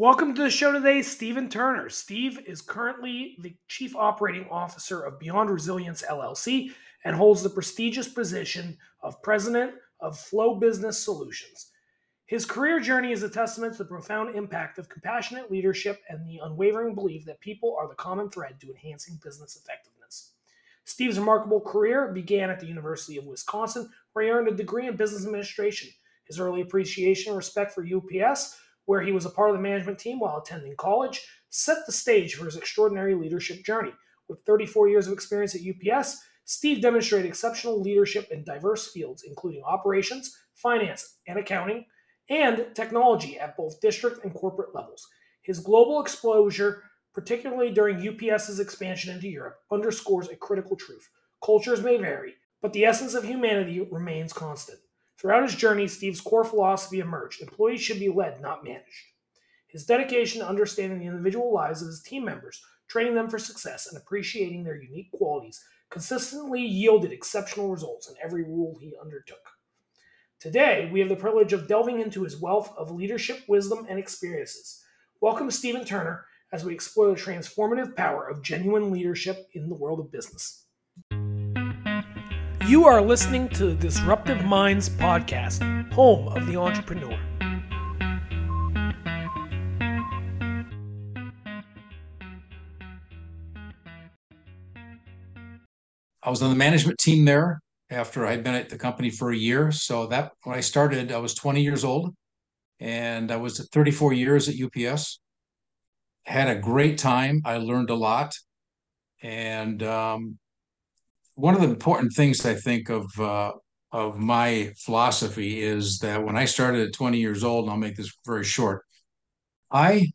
Welcome to the show today, Steven Turner. Steve is currently the Chief Operating Officer of Beyond Resilience LLC and holds the prestigious position of President of Flow Business Solutions. His career journey is a testament to the profound impact of compassionate leadership and the unwavering belief that people are the common thread to enhancing business effectiveness. Steve's remarkable career began at the University of Wisconsin, where he earned a degree in business administration. His early appreciation and respect for UPS where he was a part of the management team while attending college, set the stage for his extraordinary leadership journey. With 34 years of experience at UPS, Steve demonstrated exceptional leadership in diverse fields, including operations, finance, and accounting, and technology at both district and corporate levels. His global exposure, particularly during UPS's expansion into Europe, underscores a critical truth. Cultures may vary, but the essence of humanity remains constant. Throughout his journey, Steve's core philosophy emerged employees should be led, not managed. His dedication to understanding the individual lives of his team members, training them for success, and appreciating their unique qualities consistently yielded exceptional results in every role he undertook. Today, we have the privilege of delving into his wealth of leadership, wisdom, and experiences. Welcome, Steven Turner, as we explore the transformative power of genuine leadership in the world of business. You are listening to the Disruptive Minds podcast, home of the entrepreneur. I was on the management team there after I'd been at the company for a year. So that when I started, I was 20 years old and I was 34 years at UPS. Had a great time. I learned a lot. And um, one of the important things I think of uh, of my philosophy is that when I started at 20 years old, and I'll make this very short, I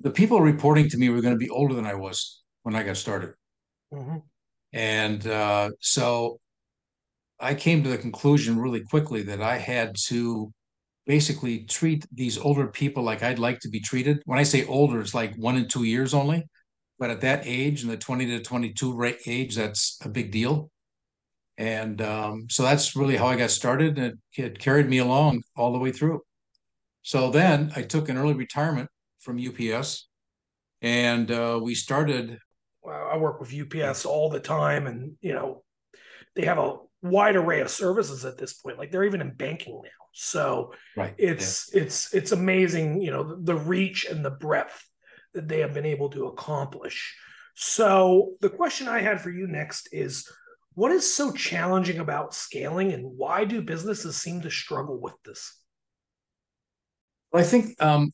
the people reporting to me were going to be older than I was when I got started, mm-hmm. and uh, so I came to the conclusion really quickly that I had to basically treat these older people like I'd like to be treated. When I say older, it's like one and two years only. But at that age, in the 20 to 22 age, that's a big deal. And um, so that's really how I got started. And it, it carried me along all the way through. So then I took an early retirement from UPS and uh, we started. Well, I work with UPS all the time, and you know, they have a wide array of services at this point. Like they're even in banking now. So right. it's yeah. it's it's amazing, you know, the reach and the breadth that they have been able to accomplish. So, the question I had for you next is what is so challenging about scaling and why do businesses seem to struggle with this? Well, I think um,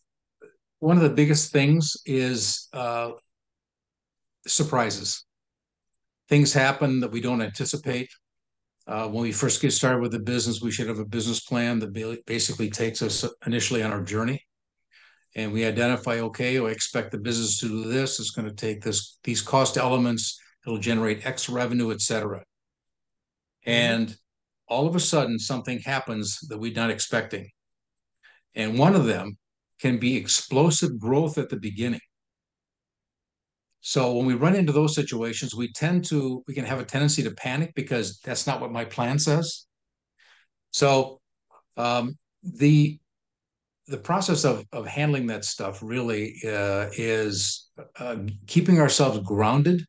one of the biggest things is uh, surprises. Things happen that we don't anticipate. Uh, when we first get started with the business, we should have a business plan that basically takes us initially on our journey and we identify, okay, I expect the business to do this. It's going to take this these cost elements. It'll generate X revenue, et cetera. And all of a sudden, something happens that we're not expecting. And one of them can be explosive growth at the beginning. So when we run into those situations, we tend to we can have a tendency to panic because that's not what my plan says. So um, the the process of of handling that stuff really uh, is uh, keeping ourselves grounded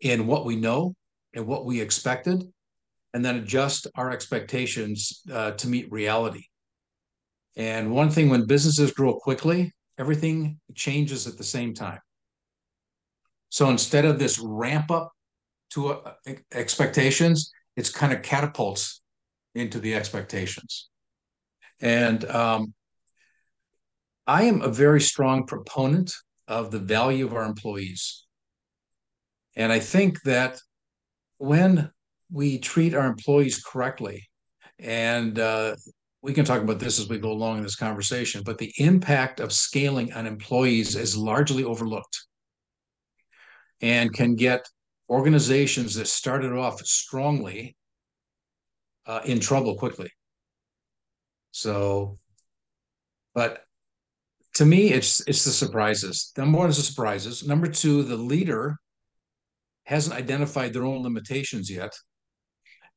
in what we know and what we expected, and then adjust our expectations uh, to meet reality. And one thing, when businesses grow quickly, everything changes at the same time. So instead of this ramp up to uh, expectations, it's kind of catapults into the expectations. And um, I am a very strong proponent of the value of our employees. And I think that when we treat our employees correctly, and uh, we can talk about this as we go along in this conversation, but the impact of scaling on employees is largely overlooked and can get organizations that started off strongly uh, in trouble quickly. So, but to me, it's it's the surprises. Number one is the surprises. Number two, the leader hasn't identified their own limitations yet.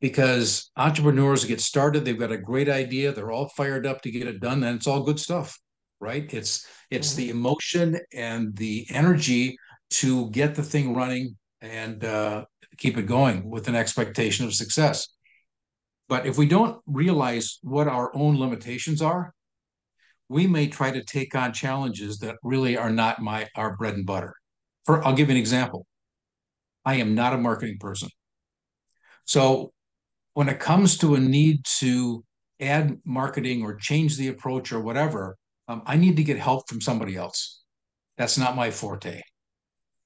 Because entrepreneurs get started, they've got a great idea, they're all fired up to get it done, and it's all good stuff. right? It's it's mm-hmm. the emotion and the energy to get the thing running and uh, keep it going with an expectation of success. But if we don't realize what our own limitations are, we may try to take on challenges that really are not my our bread and butter. For I'll give you an example. I am not a marketing person. So when it comes to a need to add marketing or change the approach or whatever, um, I need to get help from somebody else. That's not my forte.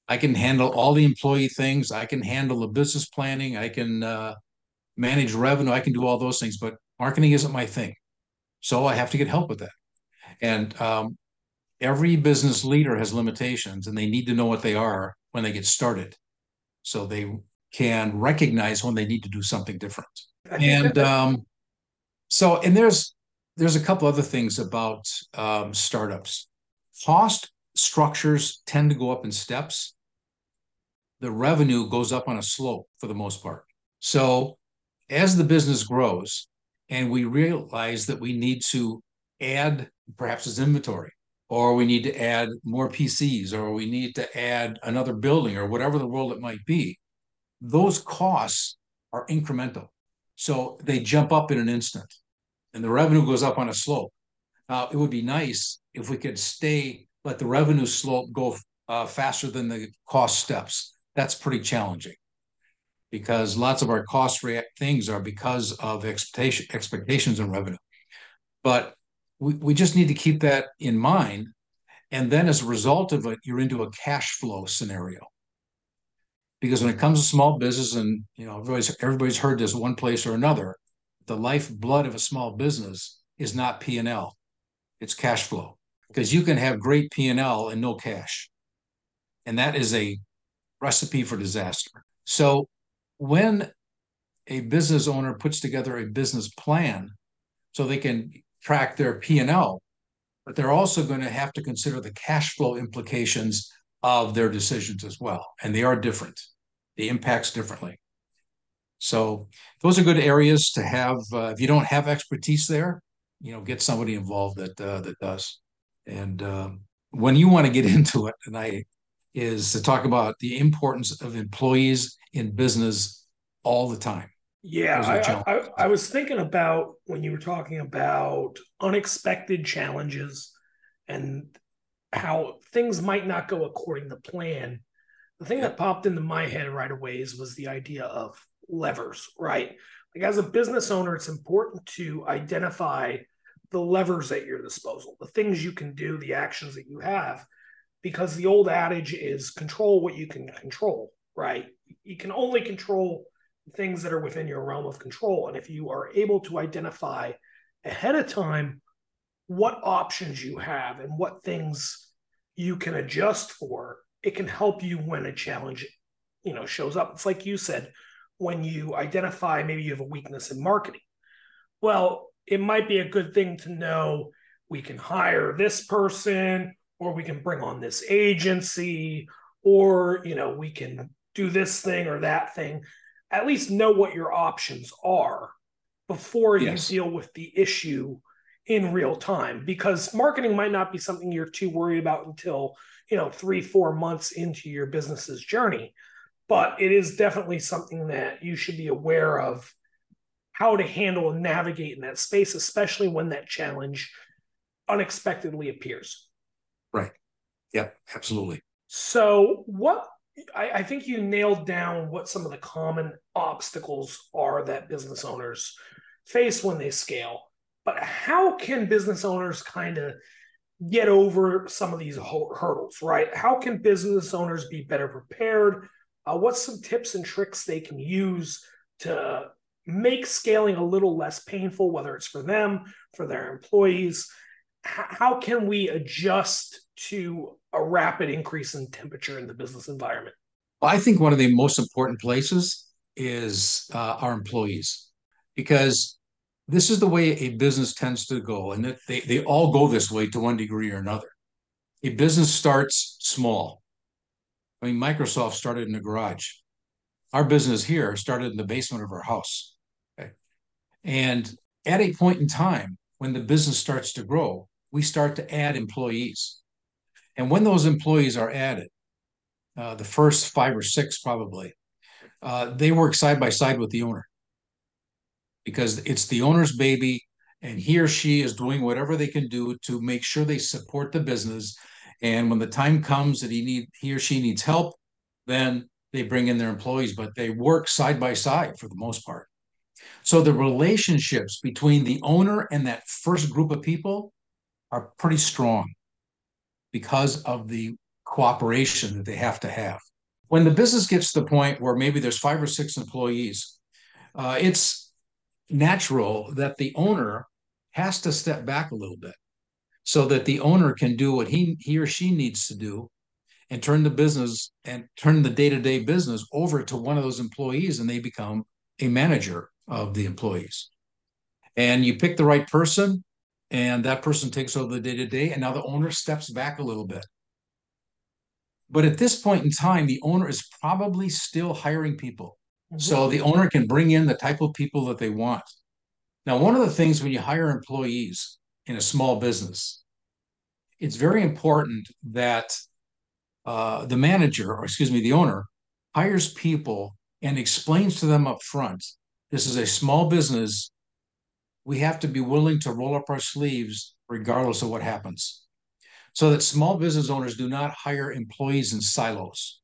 I can handle all the employee things. I can handle the business planning. I can uh, manage revenue. I can do all those things, but marketing isn't my thing. So I have to get help with that. And um, every business leader has limitations and they need to know what they are when they get started. So they can recognize when they need to do something different. And um, so, and there's there's a couple other things about um, startups. Cost structures tend to go up in steps. The revenue goes up on a slope for the most part. So as the business grows and we realize that we need to add perhaps as inventory or we need to add more PCs or we need to add another building or whatever the world it might be, those costs are incremental. So they jump up in an instant and the revenue goes up on a slope. Now, it would be nice if we could stay, let the revenue slope go uh, faster than the cost steps. That's pretty challenging because lots of our cost things are because of expectation, expectations and revenue. But we, we just need to keep that in mind. And then as a result of it, you're into a cash flow scenario. Because when it comes to small business, and you know, everybody's everybody's heard this one place or another, the lifeblood of a small business is not P&L, it's cash flow. Because you can have great P&L and no cash. And that is a recipe for disaster. So when a business owner puts together a business plan so they can track their P&L, but they're also going to have to consider the cash flow implications of their decisions as well. And they are different. The impacts differently. So those are good areas to have. Uh, if you don't have expertise there, you know, get somebody involved that uh, that does. And um, when you want to get into it, and I is to talk about the importance of employees in business all the time. Yeah, I, I, I, was thinking about when you were talking about unexpected challenges and how things might not go according to plan. The thing that popped into my head right away is, was the idea of levers, right? Like as a business owner, it's important to identify the levers at your disposal, the things you can do, the actions that you have, because the old adage is control what you can control, right? You can only control things that are within your realm of control. And if you are able to identify ahead of time what options you have and what things you can adjust for, it can help you when a challenge, you know, shows up. It's like you said, when you identify maybe you have a weakness in marketing. Well, it might be a good thing to know we can hire this person or we can bring on this agency or you know we can do this thing or that thing at least know what your options are before yes. you deal with the issue in real time because marketing might not be something you're too worried about until you know three four months into your business's journey. But it is definitely something that you should be aware of how to handle and navigate in that space especially when that challenge unexpectedly appears. Right. Yeah absolutely. So what I, I think you nailed down what some of the common obstacles are that business owners face when they scale. But how can business owners kind of get over some of these hurdles, right? How can business owners be better prepared? Uh, what's some tips and tricks they can use to make scaling a little less painful, whether it's for them, for their employees? H- how can we adjust to a rapid increase in temperature in the business environment? Well, I think one of the most important places is uh, our employees because this is the way a business tends to go and they, they all go this way to one degree or another a business starts small i mean microsoft started in a garage our business here started in the basement of our house okay? and at a point in time when the business starts to grow we start to add employees. And when those employees are added, uh, the first five or six probably, uh, they work side by side with the owner. Because it's the owner's baby and he or she is doing whatever they can do to make sure they support the business. And when the time comes that he need he or she needs help then they bring in their employees but they work side by side for the most part. So the relationships between the owner and that first group of people are pretty strong because of the cooperation that they have to have. When the business gets to the point where maybe there's five or six employees uh, it's natural that the owner has to step back a little bit so that the owner can do what he he or she needs to do and turn the business and turn the day-to-day business over to one of those employees and they become a manager of the employees. And you pick the right person and that person takes over the day-to-day and now the owner steps back a little bit but at this point in time the owner is probably still hiring people mm-hmm. so the owner can bring in the type of people that they want now, one of the things when you hire employees in a small business, it's very important that uh, the manager, or excuse me, the owner, hires people and explains to them up front this is a small business. We have to be willing to roll up our sleeves regardless of what happens. So that small business owners do not hire employees in silos.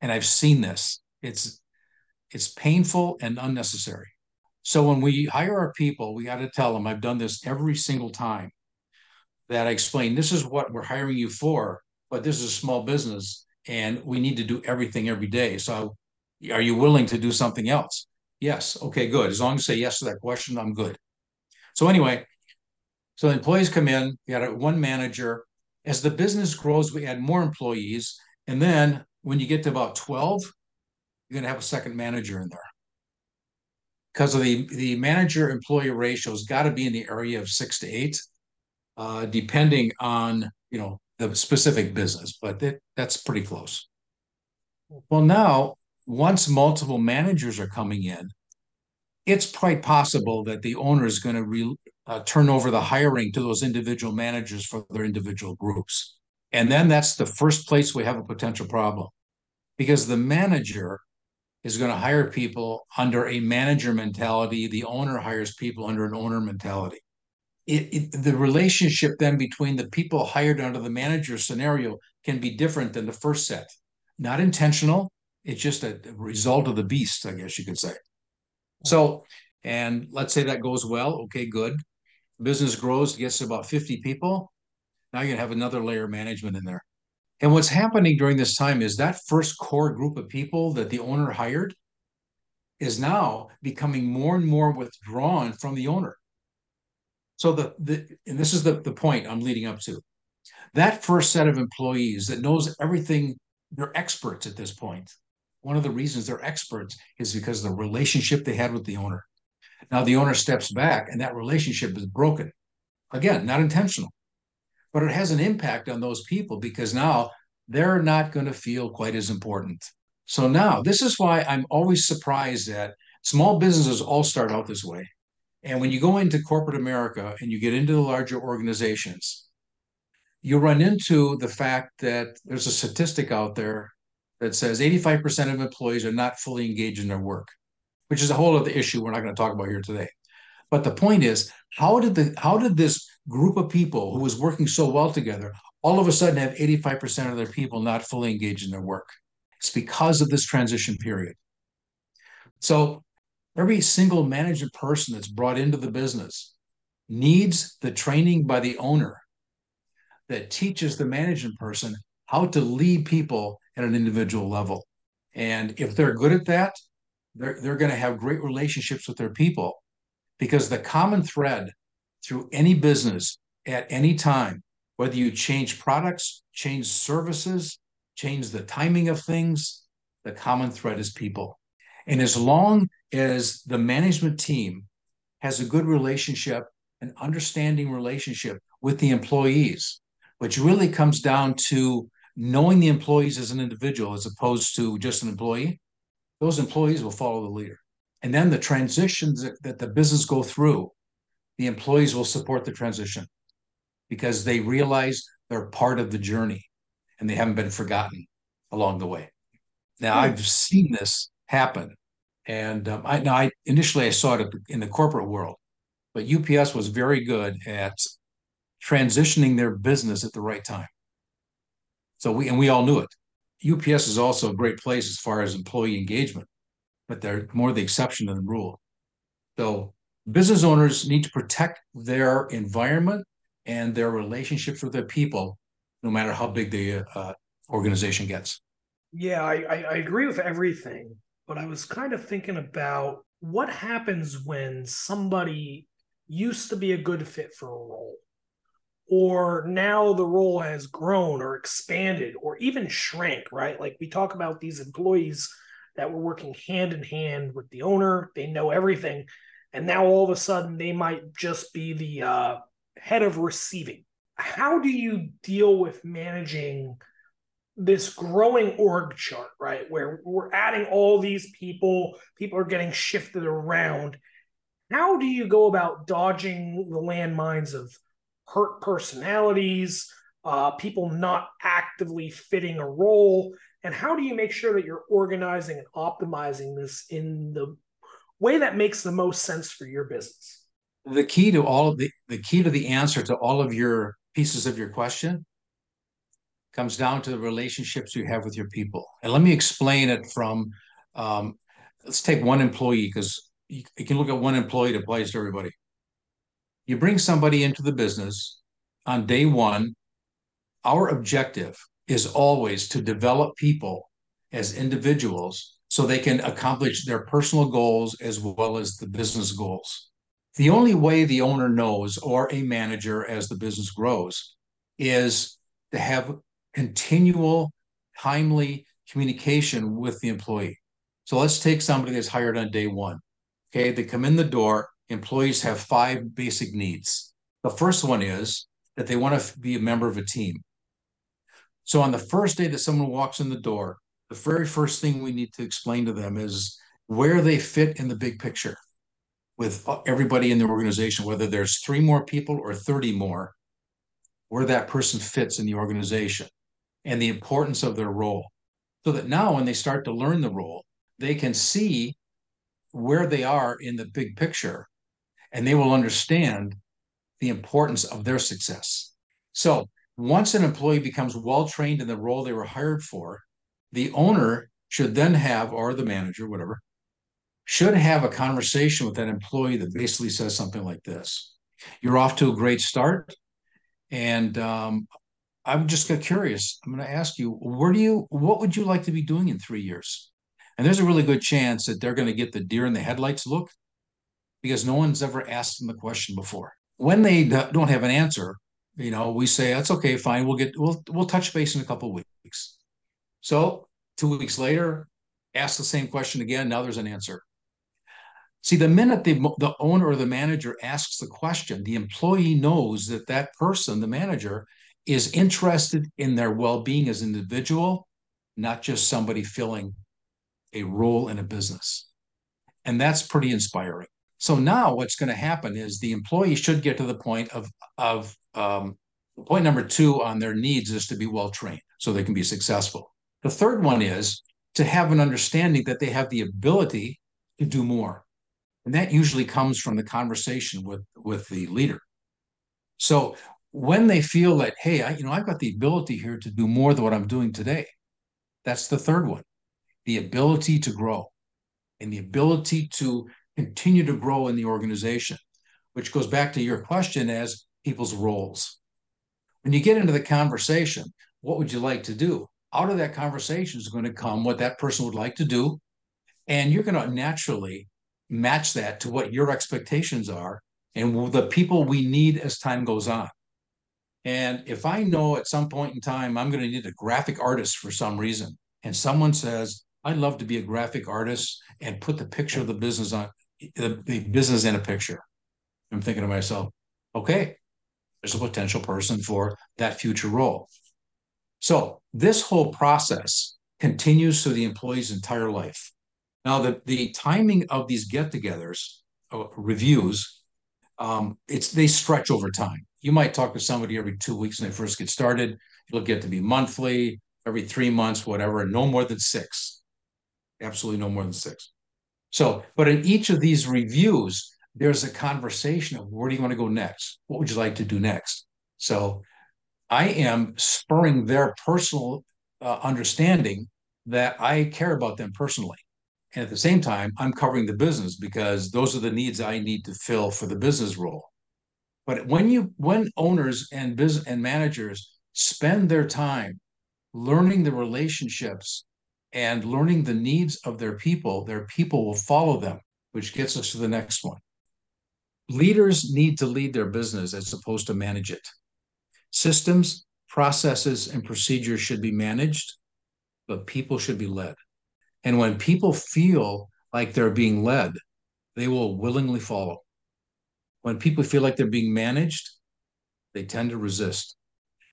And I've seen this. It's it's painful and unnecessary. So when we hire our people, we got to tell them, I've done this every single time that I explain this is what we're hiring you for, but this is a small business and we need to do everything every day. So are you willing to do something else? Yes. Okay, good. As long as you say yes to that question, I'm good. So anyway, so the employees come in, we a, one manager. As the business grows, we add more employees. And then when you get to about 12, you're going to have a second manager in there because of the the manager employee ratio has got to be in the area of six to eight, uh, depending on you know the specific business, but that, that's pretty close. Well, now once multiple managers are coming in, it's quite possible that the owner is going to re, uh, turn over the hiring to those individual managers for their individual groups. And then that's the first place we have a potential problem because the manager is going to hire people under a manager mentality. The owner hires people under an owner mentality. It, it, the relationship then between the people hired under the manager scenario can be different than the first set. Not intentional. It's just a result of the beast, I guess you could say. So, and let's say that goes well. Okay, good. Business grows, gets to about 50 people. Now you're going to have another layer of management in there. And what's happening during this time is that first core group of people that the owner hired is now becoming more and more withdrawn from the owner. So the, the and this is the, the point I'm leading up to. That first set of employees that knows everything, they're experts at this point. One of the reasons they're experts is because the relationship they had with the owner. Now the owner steps back and that relationship is broken. Again, not intentional but it has an impact on those people because now they're not going to feel quite as important. So now, this is why I'm always surprised that small businesses all start out this way. And when you go into corporate America and you get into the larger organizations, you run into the fact that there's a statistic out there that says 85% of employees are not fully engaged in their work, which is a whole other issue we're not going to talk about here today. But the point is, how did the how did this group of people who was working so well together all of a sudden have 85% of their people not fully engaged in their work? It's because of this transition period. So every single management person that's brought into the business needs the training by the owner that teaches the management person how to lead people at an individual level. And if they're good at that, they're, they're going to have great relationships with their people because the common thread through any business at any time, whether you change products, change services, change the timing of things, the common thread is people. And as long as the management team has a good relationship, an understanding relationship with the employees, which really comes down to knowing the employees as an individual as opposed to just an employee, those employees will follow the leader. And then the transitions that, that the business go through, the employees will support the transition. because they realize they're part of the journey and they haven't been forgotten along the way. Now, hmm. I've seen this happen. And um, I, now I initially I saw it in the corporate world, but UPS was very good at transitioning their business at the right time. So we and we all knew it. UPS is also a great place as far as employee engagement, but they're more the exception than the rule. So business owners need to protect their environment and their relationships with their people, no matter how big the uh, organization gets. Yeah, I, I agree with everything, but I was kind of thinking about what happens when somebody used to be a good fit for a role or now the role has grown or expanded or even shrank, right? Like we talk about these employees that were working hand in hand with the owner, they know everything. And now all of a sudden they might just be the uh, head of receiving. How do you deal with managing this growing org chart, right? Where we're adding all these people, people are getting shifted around. How do you go about dodging the landmines of hurt personalities, uh, people not actively fitting a role? And how do you make sure that you're organizing and optimizing this in the way that makes the most sense for your business? The key to all of the the key to the answer to all of your pieces of your question comes down to the relationships you have with your people. And let me explain it from um, let's take one employee because you, you, can look at one employee that applies to everybody you bring somebody into the business on day one, our objective is always to develop people as individuals so they can accomplish their personal goals as well as the business goals. The only way the owner knows or a manager as the business grows is to have continual, timely communication with the employee. So let's take somebody that's hired on day one. Okay, they come in the door employees have five basic needs. The first one is that they want to be a member of a team. So on the first day that someone walks in the door, the very first thing we need to explain to them is where they fit in the big picture with everybody in the organization, whether there's three more people or 30 more, where that person fits in the organization and the importance of their role. So that now when they start to learn the role, they can see where they are in the big picture and they will understand the importance of their success. So once an employee becomes well trained in the role they were hired for, the owner should then have, or the manager, whatever, should have a conversation with that employee that basically says something like this You're off to a great start. And um, I'm just curious. I'm going to ask you, where do you, what would you like to be doing in three years? And there's a really good chance that they're going to get the deer in the headlights look because no one's ever asked them the question before. When they don't have an answer, you know, we say that's okay, fine. We'll get we'll we'll touch base in a couple weeks. So two weeks later, ask the same question again. Now there's an answer. See, the minute the the owner or the manager asks the question, the employee knows that that person, the manager, is interested in their well-being as an individual, not just somebody filling a role in a business. And that's pretty inspiring. So now what's going to happen is the employee should get to the point of of um, point number two on their needs is to be well trained so they can be successful. The third one is to have an understanding that they have the ability to do more, and that usually comes from the conversation with with the leader. So when they feel that hey, I, you know, I've got the ability here to do more than what I'm doing today, that's the third one, the ability to grow, and the ability to continue to grow in the organization, which goes back to your question as people's roles. When you get into the conversation, what would you like to do? Out of that conversation is going to come what that person would like to do. And you're going to naturally match that to what your expectations are and the people we need as time goes on. And if I know at some point in time I'm going to need a graphic artist for some reason, and someone says, I'd love to be a graphic artist and put the picture of the business on the, the business in a picture. I'm thinking to myself, okay, there's a potential person for that future role. So this whole process continues through the employee's entire life. Now, the, the timing of these get-togethers, uh, reviews, um, it's they stretch over time. you might talk to somebody every two weeks when they first get started. It'll get to be monthly, every three months, whatever, no more than six. Absolutely no more than six. So, but in each of these reviews, there's a conversation of where do you want to go next? What would you like to do next? So, I am spurring their personal uh, understanding that I care about them personally. And at the same time, I'm covering the business because those are the needs I need to fill for the business role. But when you when owners and business and managers spend their time learning the relationships and learning the needs of their people, their people will follow them, which gets us to the next one. Leaders need to lead their business as opposed to manage it. Systems, processes, and procedures should be managed, but people should be led. And when people feel like they're being led, they will willingly follow. When people feel like they're being managed, they tend to resist.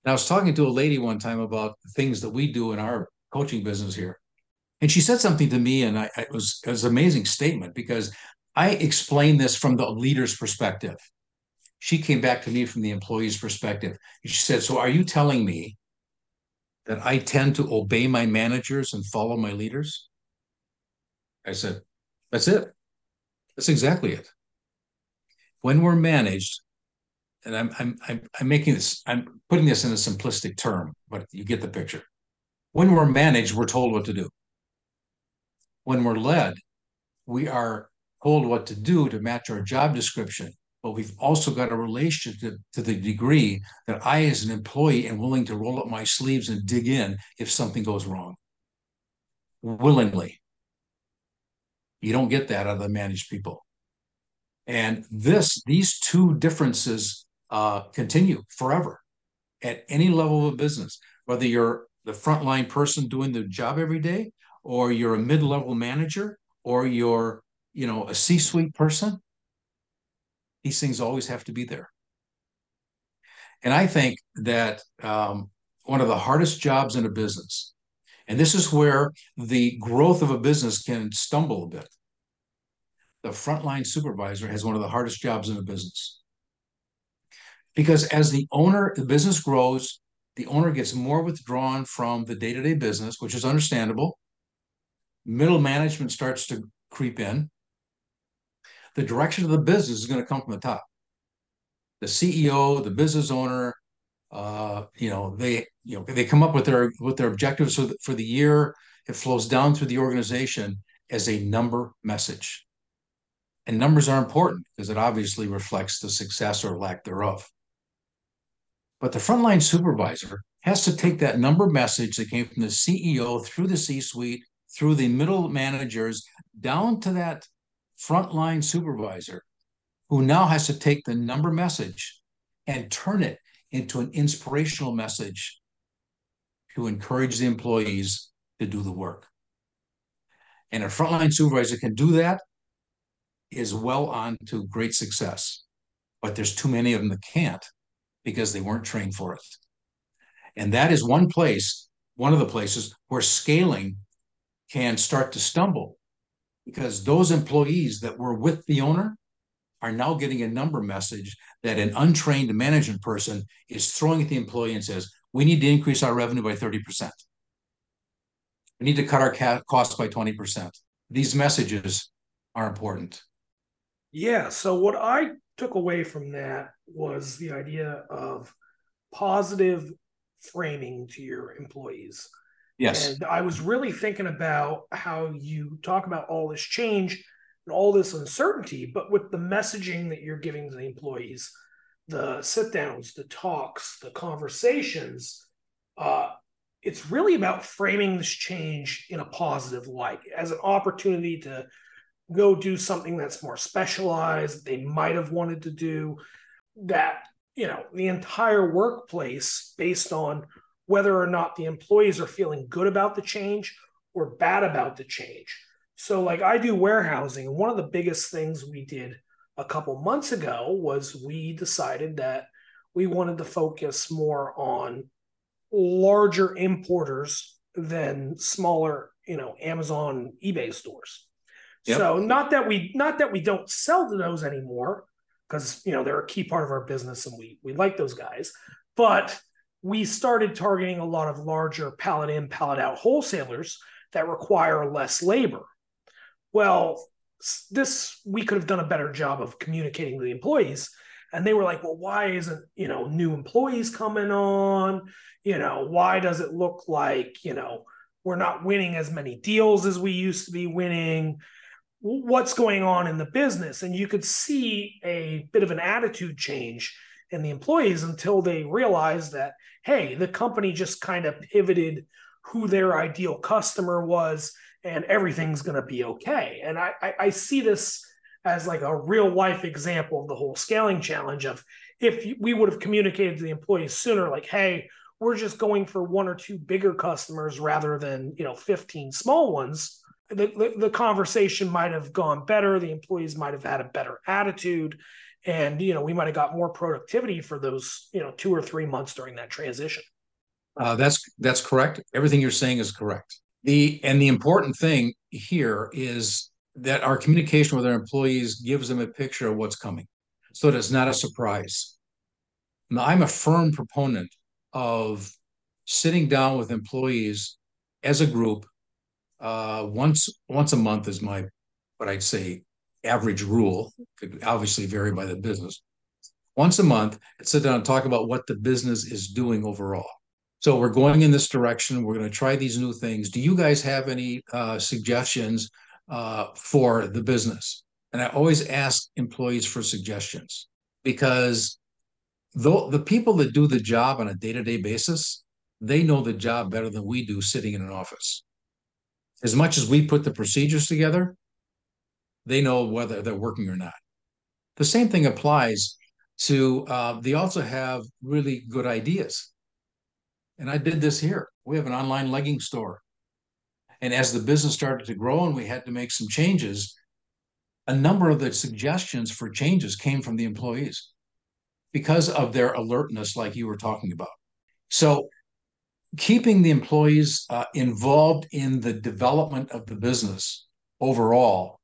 And I was talking to a lady one time about things that we do in our coaching business here. And she said something to me, and I, it, was, it was an amazing statement because I explained this from the leader's perspective. She came back to me from the employee's perspective. She said, So are you telling me that I tend to obey my managers and follow my leaders? I said, That's it. That's exactly it. When we're managed, and I'm, I'm, I'm, I'm making this, I'm putting this in a simplistic term, but you get the picture. When we're managed, we're told what to do. When we're led, we are told what to do to match our job description, but we've also got a relationship to, the degree that I, as an employee, am willing to roll up my sleeves and dig in if something goes wrong. Willingly. You don't get that out of the managed people. And this, these two differences uh, continue forever at any level of business, whether you're the frontline person doing the job every day, or you're a mid-level manager, or you're, you know, a C-suite person. These things always have to be there. And I think that um, one of the hardest jobs in a business, and this is where the growth of a business can stumble a bit. The frontline supervisor has one of the hardest jobs in a business. Because as the owner, the business grows, the owner gets more withdrawn from the day to day business, which is understandable. Middle management starts to creep in. The direction of the business is going to come from the top. The CEO, the business owner, uh, you know, they you know they come up with their with their objectives for the, for the year. It flows down through the organization as a number message. And numbers are important because it obviously reflects the success or lack thereof. But the frontline supervisor has to take that number message that came from the CEO through the C suite, through the middle managers, down to that frontline supervisor, who now has to take the number message and turn it into an inspirational message to encourage the employees to do the work. And a frontline supervisor can do that is well on to great success. But there's too many of them that can't because they weren't trained for it. And that is one place, one of the places where scaling can start to stumble because those employees that were with the owner are now getting a number message that an untrained management person is throwing at the employee and says, we need to increase our revenue by 30%. We need to cut our costs by 20%. These messages are important. Yeah. So, what I took away from that was the idea of positive framing to your employees. Yes. And I was really thinking about how you talk about all this change and all this uncertainty, but with the messaging that you're giving to the employees, the sit downs, the talks, the conversations, uh, it's really about framing this change in a positive light as an opportunity to go do something that's more specialized they might have wanted to do that you know the entire workplace based on whether or not the employees are feeling good about the change or bad about the change so like i do warehousing and one of the biggest things we did a couple months ago was we decided that we wanted to focus more on larger importers than smaller you know amazon ebay stores Yep. So not that we not that we don't sell to those anymore, because you know they're a key part of our business and we we like those guys. But we started targeting a lot of larger pallet in, pallet out wholesalers that require less labor. Well, this we could have done a better job of communicating to the employees and they were like well why isn't you know new employees coming on? You know why does it look like you know we're not winning as many deals as we used to be winning? What's going on in the business? And you could see a bit of an attitude change in the employees until they realized that hey the company just kind of pivoted who their ideal customer was and everything's going to be okay. And I, I, I see this as like a real life example of the whole scaling challenge of if we would have communicated to the employees sooner like hey we're just going for one or two bigger customers rather than you know 15 small ones the, the, the conversation might have gone better. The employees might have had a better attitude and you know we might have got more productivity for those you know two or three months during that transition. Uh, that's that's correct. Everything you're saying is correct. The and the important thing here is that our communication with our employees gives them a picture of what's coming. So that it's not a surprise. Now, i'm a firm proponent of sitting down with employees as a group uh, once once a month is my what I'd say average rule. Could obviously vary by the business. Once a month, sit down and talk about what the business is doing overall. So we're going in this direction. We're going to try these new things. Do you guys have any uh, suggestions uh, for the business? And I always ask employees for suggestions because though the people that do the job on a day-to-day basis, they know the job better than we do sitting in an office. As much as we put the procedures together, they know whether they're working or not. The same thing applies to uh, they also have really good ideas. And I did this here. We have an online legging store. And as the business started to grow and we had to make some changes, a number of the suggestions for changes came from the employees because of their alertness, like you were talking about. So, keeping the employees uh, involved in the development of the business overall,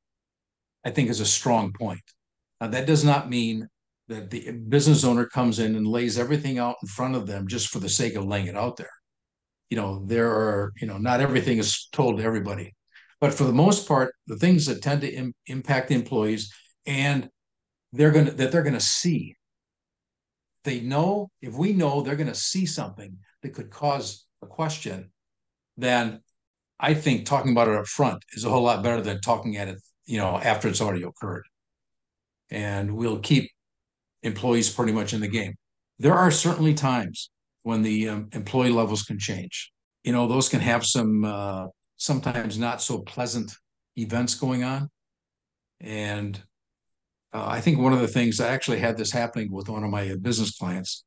I think, is a strong point. Now, that does not mean that the business owner comes in and lays everything out in front of them just for the sake of laying it out there. You know, there are, you know, not everything is told to everybody. But for the most part, the things that tend to Im- impact the employees and they're going to that they're going to see they know if we know they're going to see something that could cause a question, then I think talking about it up front is a whole lot better than talking at it, you know, after it's already occurred. And we'll keep employees pretty much in the game. There are certainly times when the um, employee levels can change. You know, those can have some uh, sometimes not so pleasant events going on. And uh, I think one of the things I actually had this happening with one of my business clients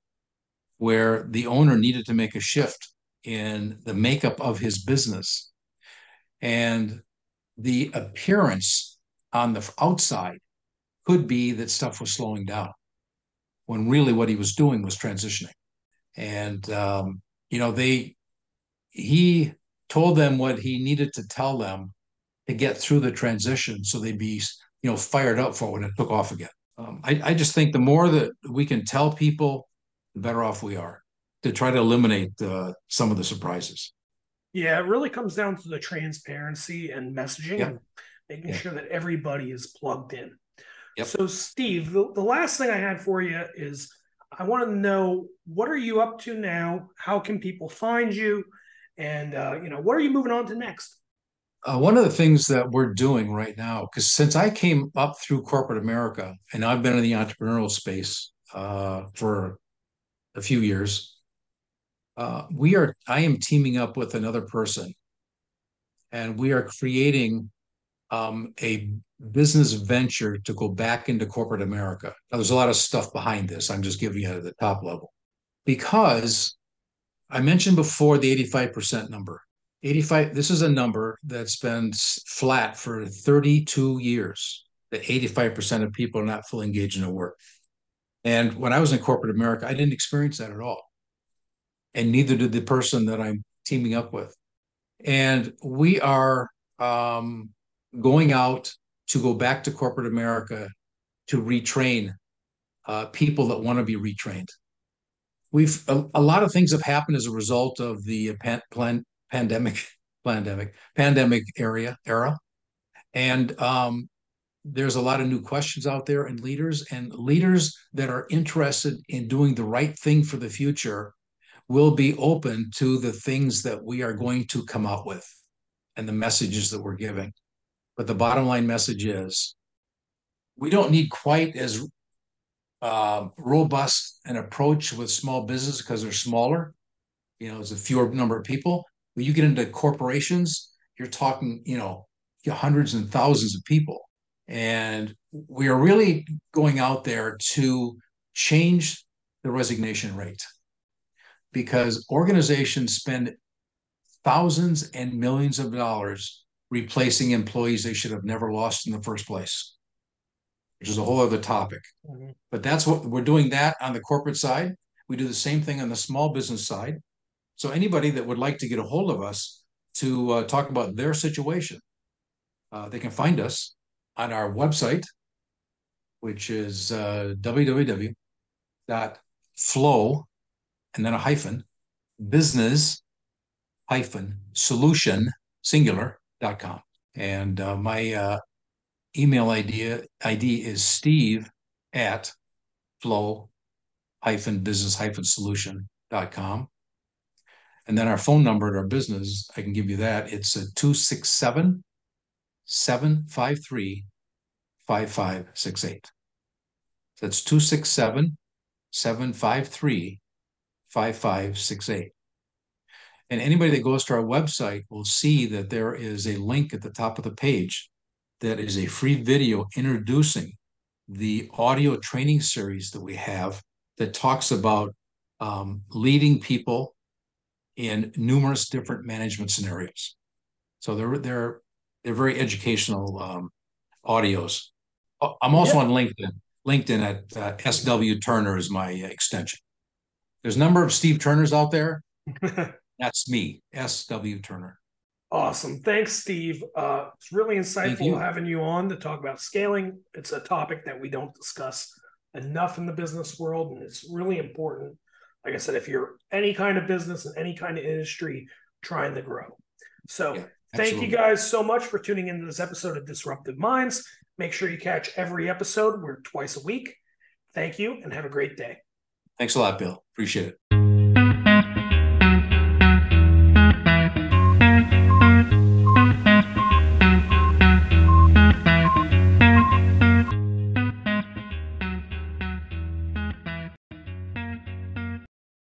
where the owner needed to make a shift in the makeup of his business. And the appearance on the outside could be that stuff was slowing down when really what he was doing was transitioning. And, um, you know, they, he told them what he needed to tell them to get through the transition so they'd be you know fired up for it when it took off again. Um, I, I just think the more that we can tell people, the better off we are to try to eliminate uh, some of the surprises. Yeah, it really comes down to the transparency and messaging yep. Making sure that everybody is plugged in. Yep. So, Steve, the, the last thing I had for you is I want to know what are you up to now? How can people find you? And uh, you know, what are you moving on to next? Uh, one of the things that we're doing right now, because since I came up through corporate America and I've been in the entrepreneurial space uh, for a few years, uh, we are. I am teaming up with another person, and we are creating um, a business venture to go back into corporate America. Now, there's a lot of stuff behind this. I'm just giving you at the top level because I mentioned before the 85% number. 85, this is a number that's been flat for 32 years, that 85% of people are not fully engaged in their work. And when I was in corporate America, I didn't experience that at all. And neither did the person that I'm teaming up with. And we are um, going out to go back to corporate America to retrain uh, people that want to be retrained. We've a, a, lot of things have happened as a result of the pan, plan, pandemic, pandemic, pandemic area era, and um, there's a lot of new questions out there and leaders and leaders that are interested in doing the right thing for the future will be open to the things that we are going to come out with and the messages that we're giving but the bottom line message is we don't need quite as uh, robust an approach with small business because they're smaller you know it's a fewer number of people. When you get into corporations you're talking you know hundreds and thousands of people. And we are really going out there to change the resignation rate. Because organizations spend thousands and millions of dollars replacing employees they should have never lost in the first place, which is a whole other topic. Mm-hmm. But that's what we're doing that on the corporate side. We do the same thing on the small business side. So anybody that would like to get a hold of us to uh, talk about their situation, uh, they can find us on our website, which is uh, www.flow and then a hyphen business hyphen solution singular.com. And uh, my uh, email ID, ID is steve at flow hyphen business hyphen solution.com. And then our phone number at our business, I can give you that. It's a 267 753 5568. That's 267 753 5568. And anybody that goes to our website will see that there is a link at the top of the page that is a free video introducing the audio training series that we have that talks about um, leading people in numerous different management scenarios. So they're they're they're very educational um, audios. Oh, I'm also on LinkedIn. LinkedIn at uh, SW Turner is my extension. There's a number of Steve Turners out there. That's me, SW Turner. Awesome. Thanks, Steve. Uh, it's really insightful you. having you on to talk about scaling. It's a topic that we don't discuss enough in the business world, and it's really important. Like I said, if you're any kind of business in any kind of industry trying to grow. So, yeah, thank you guys so much for tuning into this episode of Disruptive Minds. Make sure you catch every episode. We're twice a week. Thank you and have a great day. Thanks a lot, Bill. Appreciate it.